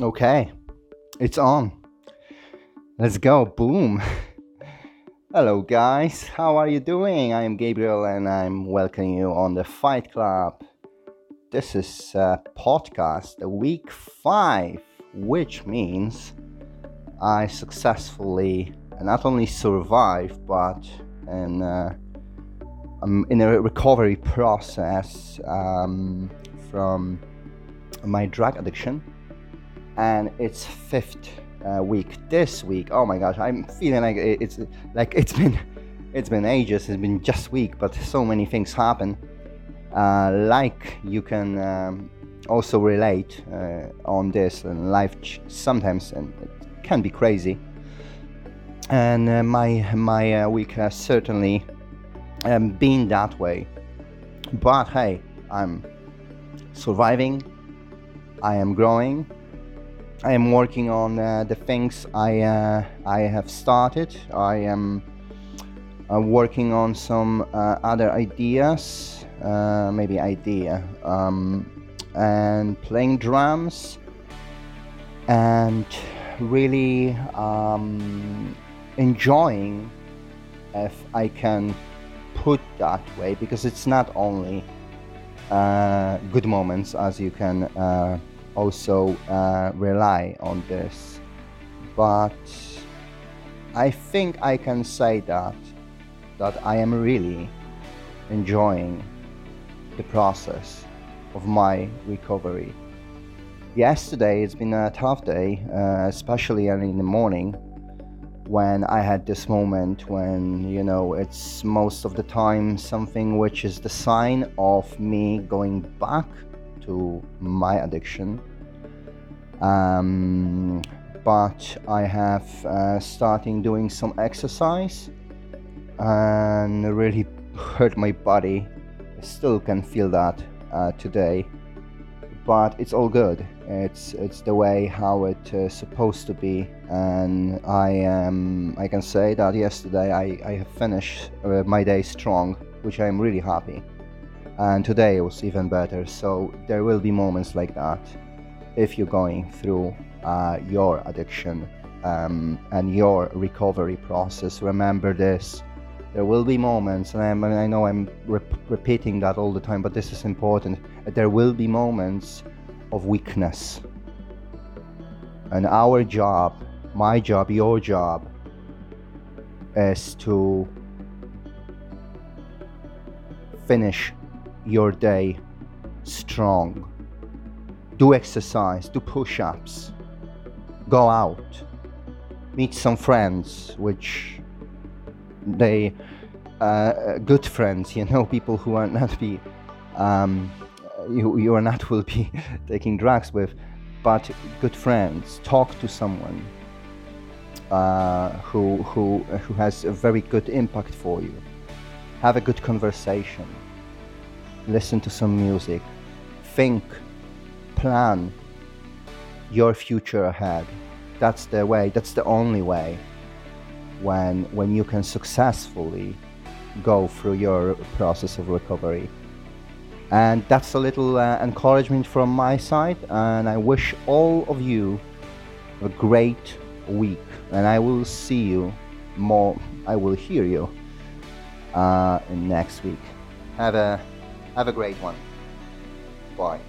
Okay, it's on. Let's go. Boom. Hello, guys. How are you doing? I am Gabriel and I'm welcoming you on the Fight Club. This is a podcast, week five, which means I successfully not only survived but in, uh, I'm in a recovery process um, from my drug addiction and it's fifth uh, week this week. Oh my gosh, I'm feeling like it's like it's been it's been ages. It's been just week, but so many things happen. Uh, like you can um, also relate uh, on this, and life ch- sometimes and it can be crazy. And uh, my my uh, week has certainly um, been that way. But hey, I'm surviving. I am growing I am working on uh, the things I uh, I have started. I am uh, working on some uh, other ideas, uh, maybe idea, um, and playing drums, and really um, enjoying, if I can put that way, because it's not only uh, good moments as you can also uh, rely on this. But I think I can say that that I am really enjoying the process of my recovery. Yesterday it's been a tough day, uh, especially early in the morning when I had this moment when you know it's most of the time something which is the sign of me going back to my addiction. Um, but I have uh, starting doing some exercise and really hurt my body. I still can feel that uh, today, but it's all good. It's it's the way how it's uh, supposed to be, and I am I can say that yesterday I I have finished uh, my day strong, which I am really happy and today was even better. So there will be moments like that if you're going through uh, your addiction um, and your recovery process. Remember this. There will be moments, and, and i know I'm repeating that all the time, but this is important. There will be moments of weakness. And our job, my job, your job, is to finish your day strong. Do exercise, do push ups, go out, meet some friends, which they, uh, good friends, you know, people who are not be, um, you, you are not will be taking drugs with, but good friends. Talk to someone uh, who, who, who has a very good impact for you. Have a good conversation listen to some music, think, plan your future ahead. That's the way, that's the only way when, when you can successfully go through your process of recovery. And that's a little uh, encouragement from my side. And I wish all of you a great week. And I will see you more, I will hear you uh, next week. Have a have a great one. Bye.